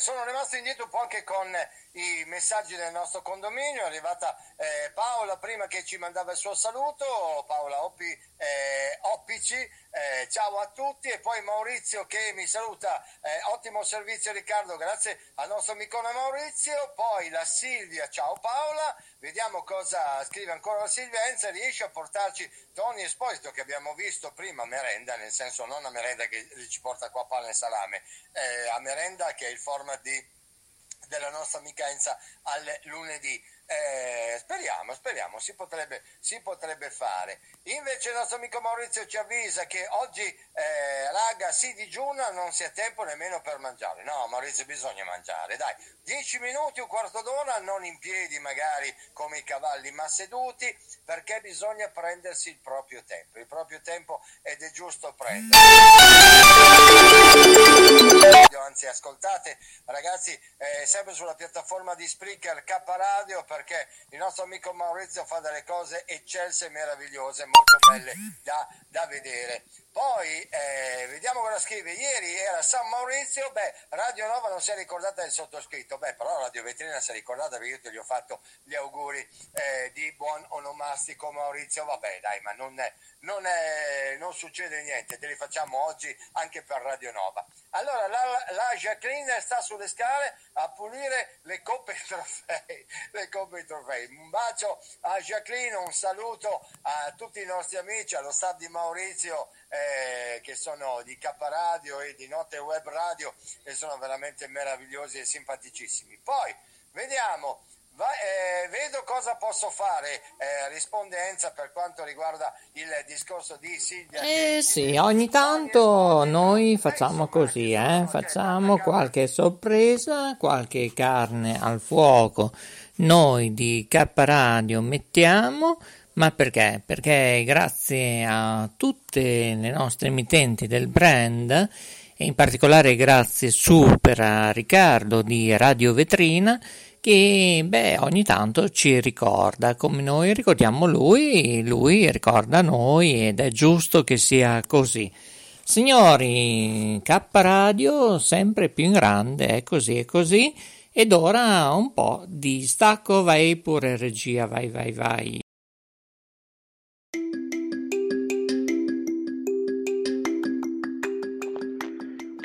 Sono rimasto indietro un po' anche con i messaggi del nostro condominio. È arrivata eh, Paola prima che ci mandava il suo saluto, Paola Oppi, eh, Oppici, eh, ciao a tutti. E poi Maurizio che mi saluta, eh, ottimo servizio Riccardo, grazie al nostro amicone Maurizio. Poi la Silvia, ciao Paola. Vediamo cosa scrive ancora la Silvia. Enza riesce a portarci Tony Esposito che abbiamo visto prima merenda, nel senso non a merenda che ci porta qua pane e salame, eh, a merenda che è il format di della nostra amica Enza al lunedì. Eh, speriamo, speriamo, si potrebbe, si potrebbe, fare. Invece il nostro amico Maurizio ci avvisa che oggi, eh, raga, si digiuna, non si ha tempo nemmeno per mangiare. No, Maurizio, bisogna mangiare, dai. Dieci minuti, un quarto d'ora, non in piedi magari come i cavalli, ma seduti, perché bisogna prendersi il proprio tempo. Il proprio tempo ed è giusto prenderlo. Anzi, ascoltate, ragazzi, eh, sempre sulla piattaforma di Spreaker K Radio, perché il nostro amico Maurizio fa delle cose eccelse e meravigliose, molto belle da, da vedere. Poi eh, vediamo cosa scrive. Ieri era San Maurizio, beh, Radio Nova non si è ricordata del sottoscritto, beh, però Radio Vetrina si è ricordata perché io te gli ho fatto gli auguri eh, di buon onomastico Maurizio. Vabbè, dai, ma non, è, non, è, non succede niente, te li facciamo oggi anche per Radio Nova. Allora, la, la Jacqueline sta sulle scale a pulire le coppe e trofei. Le coppe e trofei. Un bacio a Jacqueline, un saluto a tutti i nostri amici, allo staff di Maurizio eh, che sono di K Radio e di Notte Web Radio e sono veramente meravigliosi e simpaticissimi. Poi vediamo. Cosa posso fare, eh, rispondenza per quanto riguarda il discorso di Silvia. Eh sì, ogni tanto noi facciamo così, eh? facciamo qualche sorpresa, qualche carne al fuoco. Noi di K Radio mettiamo ma perché? Perché grazie a tutte le nostre emittenti del brand e in particolare grazie super a Riccardo di Radio Vetrina che beh, ogni tanto ci ricorda come noi ricordiamo lui, lui ricorda noi ed è giusto che sia così. Signori, K Radio sempre più in grande, è così, è così. Ed ora un po' di stacco, vai pure regia, vai, vai, vai.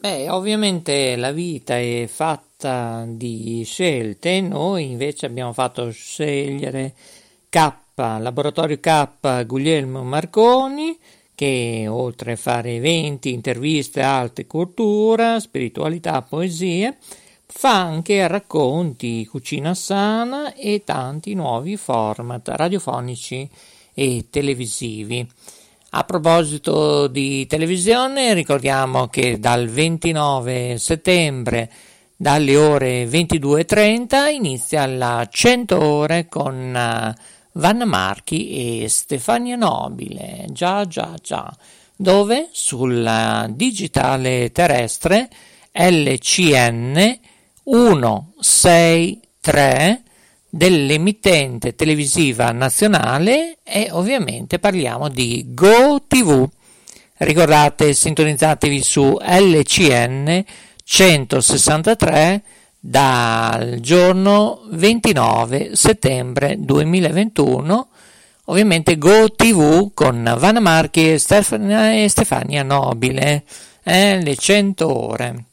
Beh, ovviamente la vita è fatta di scelte, noi invece abbiamo fatto scegliere K, Laboratorio K Guglielmo Marconi, che oltre a fare eventi, interviste, arte, cultura, spiritualità, poesie, fa anche racconti, cucina sana e tanti nuovi format radiofonici e televisivi. A proposito di televisione, ricordiamo che dal 29 settembre dalle ore 22.30 inizia la 100 ore con uh, Vanna Marchi e Stefania Nobile. Già, già, già. dove sulla digitale terrestre LCN 163 dell'emittente televisiva nazionale e ovviamente parliamo di GoTV. Ricordate, sintonizzatevi su LCN 163 dal giorno 29 settembre 2021 ovviamente GoTV con Vanna Marchi e Stefania Nobile eh, le 100 ore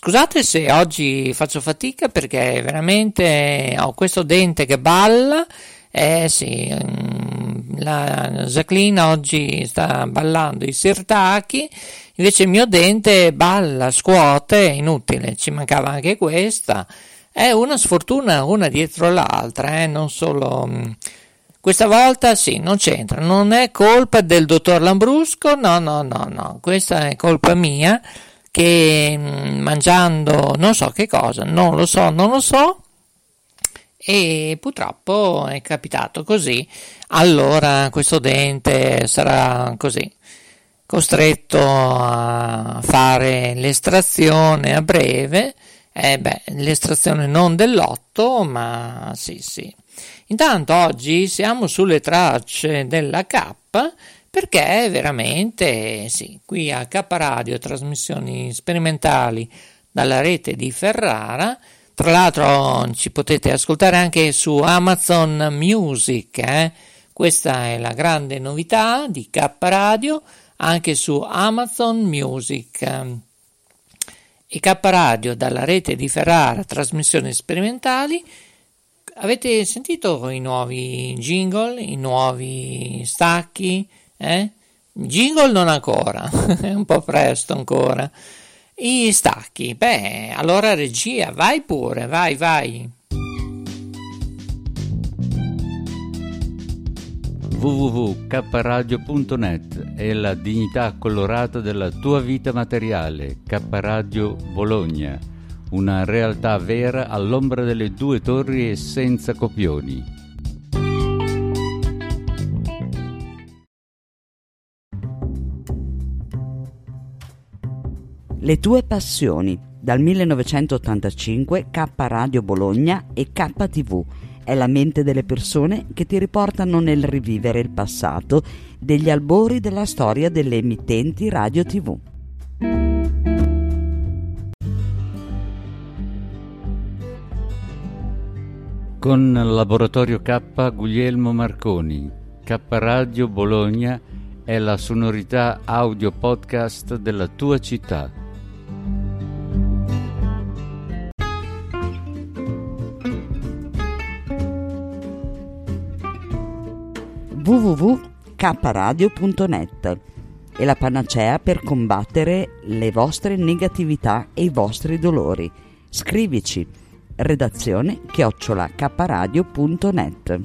Scusate se oggi faccio fatica perché veramente ho questo dente che balla. Eh sì, mm, la Jacqueline oggi sta ballando i sirtaki, invece il mio dente balla, scuote, è inutile, ci mancava anche questa. È una sfortuna una dietro l'altra, eh, non solo... Mm, questa volta sì, non c'entra, non è colpa del dottor Lambrusco, no, no, no, no, questa è colpa mia che mm, mangiando non so che cosa, non lo so, non lo so, e purtroppo è capitato così. Allora questo dente sarà così costretto a fare l'estrazione a breve. Eh beh, l'estrazione non dell'otto, ma sì, sì. Intanto oggi siamo sulle tracce della K perché veramente sì, qui a K Radio trasmissioni sperimentali dalla rete di Ferrara. Tra l'altro ci potete ascoltare anche su Amazon Music, eh? questa è la grande novità di K Radio, anche su Amazon Music. E K Radio dalla rete di Ferrara, trasmissioni sperimentali. Avete sentito i nuovi jingle, i nuovi stacchi? Eh? Jingle non ancora, è un po' presto ancora. I stacchi, beh, allora regia, vai pure, vai, vai. www.kradio.net è la dignità colorata della tua vita materiale. K Radio Bologna, una realtà vera all'ombra delle due torri e senza copioni. Le tue passioni. Dal 1985 K Radio Bologna e KTV è la mente delle persone che ti riportano nel rivivere il passato degli albori della storia delle emittenti radio TV. Con Laboratorio K Guglielmo Marconi, K Radio Bologna è la sonorità audio podcast della tua città www.kradio.net è la panacea per combattere le vostre negatività e i vostri dolori. Scrivici redazione chiocciola kradio.net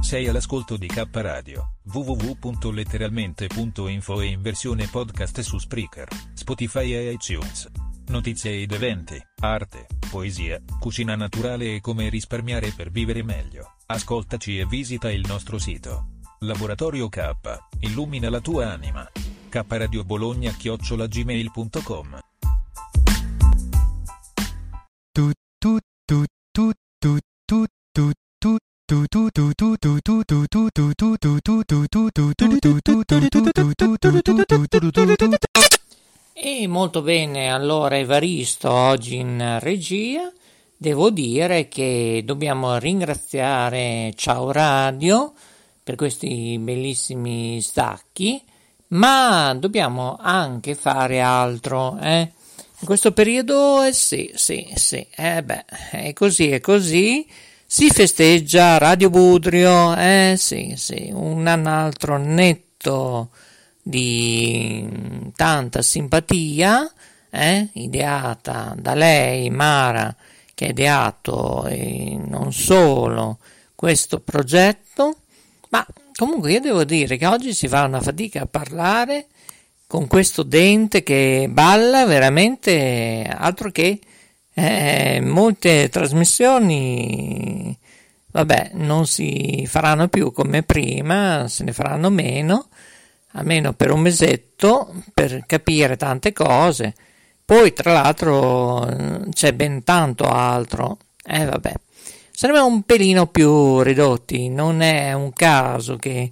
Sei all'ascolto di K Radio, www.letteralmente.info e in versione podcast su Spreaker, Spotify e iTunes. Notizie ed eventi, arte, poesia, cucina naturale e come risparmiare per vivere meglio. Ascoltaci e visita il nostro sito. Laboratorio K, illumina la tua anima. K Radio Bologna chiocciolagmail.com tu e molto bene, allora Evaristo oggi in regia. Devo dire che dobbiamo ringraziare Ciao Radio per questi bellissimi stacchi, ma dobbiamo anche fare altro, eh? In questo periodo, eh sì, sì, sì, eh beh, è così, è così. Si festeggia Radio Budrio, eh sì, sì, un altro netto di tanta simpatia, eh, ideata da lei, Mara, che ha ideato e non solo questo progetto, ma comunque io devo dire che oggi si fa una fatica a parlare con questo dente che balla veramente altro che Eh, molte trasmissioni, vabbè, non si faranno più come prima, se ne faranno meno, almeno per un mesetto, per capire tante cose. Poi, tra l'altro, c'è ben tanto altro. Eh, vabbè. Saremo un pelino più ridotti, non è un caso che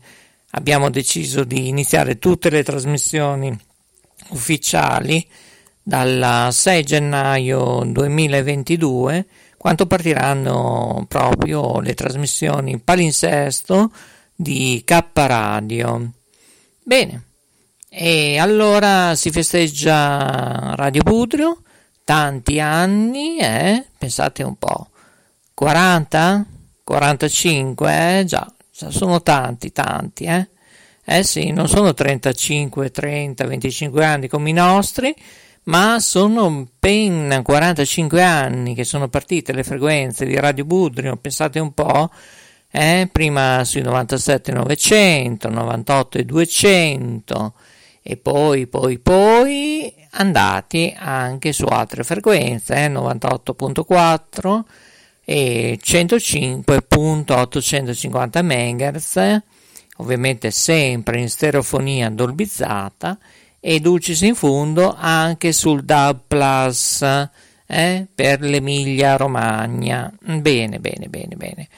abbiamo deciso di iniziare tutte le trasmissioni ufficiali dal 6 gennaio 2022 quando partiranno proprio le trasmissioni palinsesto di K Radio. Bene, e allora si festeggia Radio Budrio, tanti anni, eh? pensate un po', 40? 45? Eh? Già, sono tanti, tanti, eh? Eh sì, non sono 35, 30, 25 anni come i nostri, ma sono ben 45 anni che sono partite le frequenze di Radio Budrio, pensate un po', eh? prima sui 97 900, 98 e 200 e poi, poi, poi andati anche su altre frequenze, eh? 98.4 e 105.850 MHz, ovviamente sempre in stereofonia dolbizzata e dulcis in fundo anche sul DAB Plus eh, per l'Emilia Romagna. Bene, bene, bene, bene.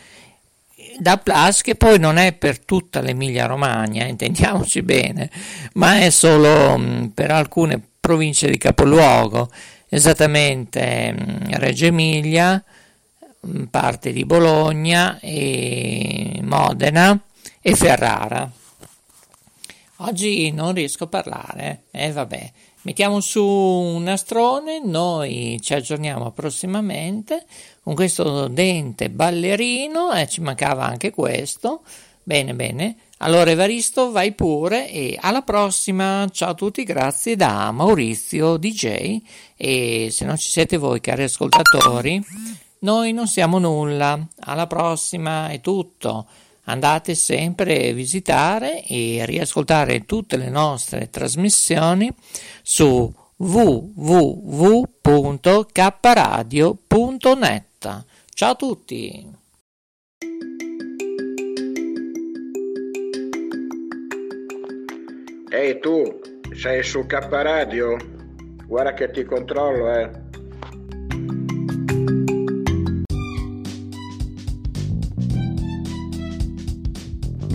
DAB Plus che poi non è per tutta l'Emilia Romagna, intendiamoci bene, ma è solo mm, per alcune province di capoluogo, esattamente mm, Reggio Emilia, mm, parte di Bologna e Modena e Ferrara. Oggi non riesco a parlare, eh, vabbè. Mettiamo su un nastrone, noi ci aggiorniamo prossimamente con questo dente ballerino, eh, ci mancava anche questo. Bene, bene. Allora Evaristo, vai pure e alla prossima. Ciao a tutti, grazie da Maurizio DJ e se non ci siete voi cari ascoltatori, noi non siamo nulla. Alla prossima è tutto andate sempre a visitare e riascoltare tutte le nostre trasmissioni su www.kradio.net. Ciao a tutti! Ehi tu, sei su K Radio? Guarda che ti controllo, eh!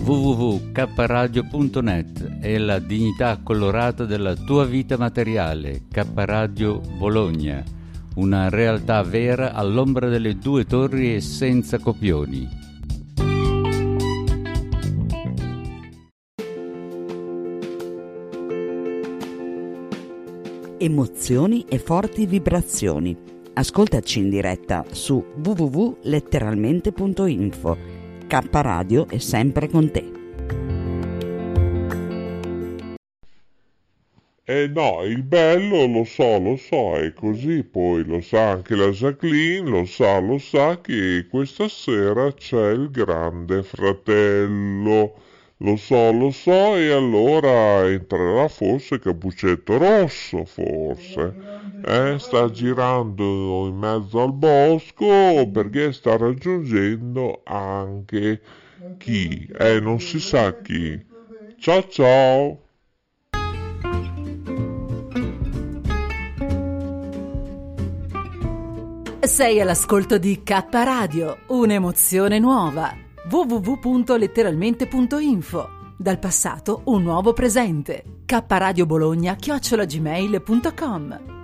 www.kradio.net è la dignità colorata della tua vita materiale. K Radio Bologna, una realtà vera all'ombra delle due torri e senza copioni. Emozioni e forti vibrazioni. Ascoltaci in diretta su www.letteralmente.info K Radio è sempre con te. Eh no, il bello lo so, lo so, è così, poi lo sa anche la Jacqueline, lo sa, lo sa che questa sera c'è il grande fratello. Lo so, lo so, e allora entrerà forse Capuccetto Rosso, forse. Eh, sta girando in mezzo al bosco perché sta raggiungendo anche chi? Eh, non si sa chi. Ciao ciao! Sei all'ascolto di K Radio, un'emozione nuova www.letteralmente.info. Dal passato un nuovo presente. K Radio Bologna chiocciolagmail.com.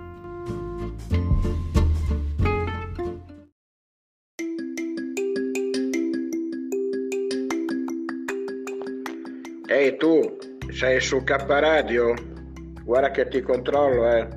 Ehi tu, sei su K Radio? Guarda che ti controllo, eh.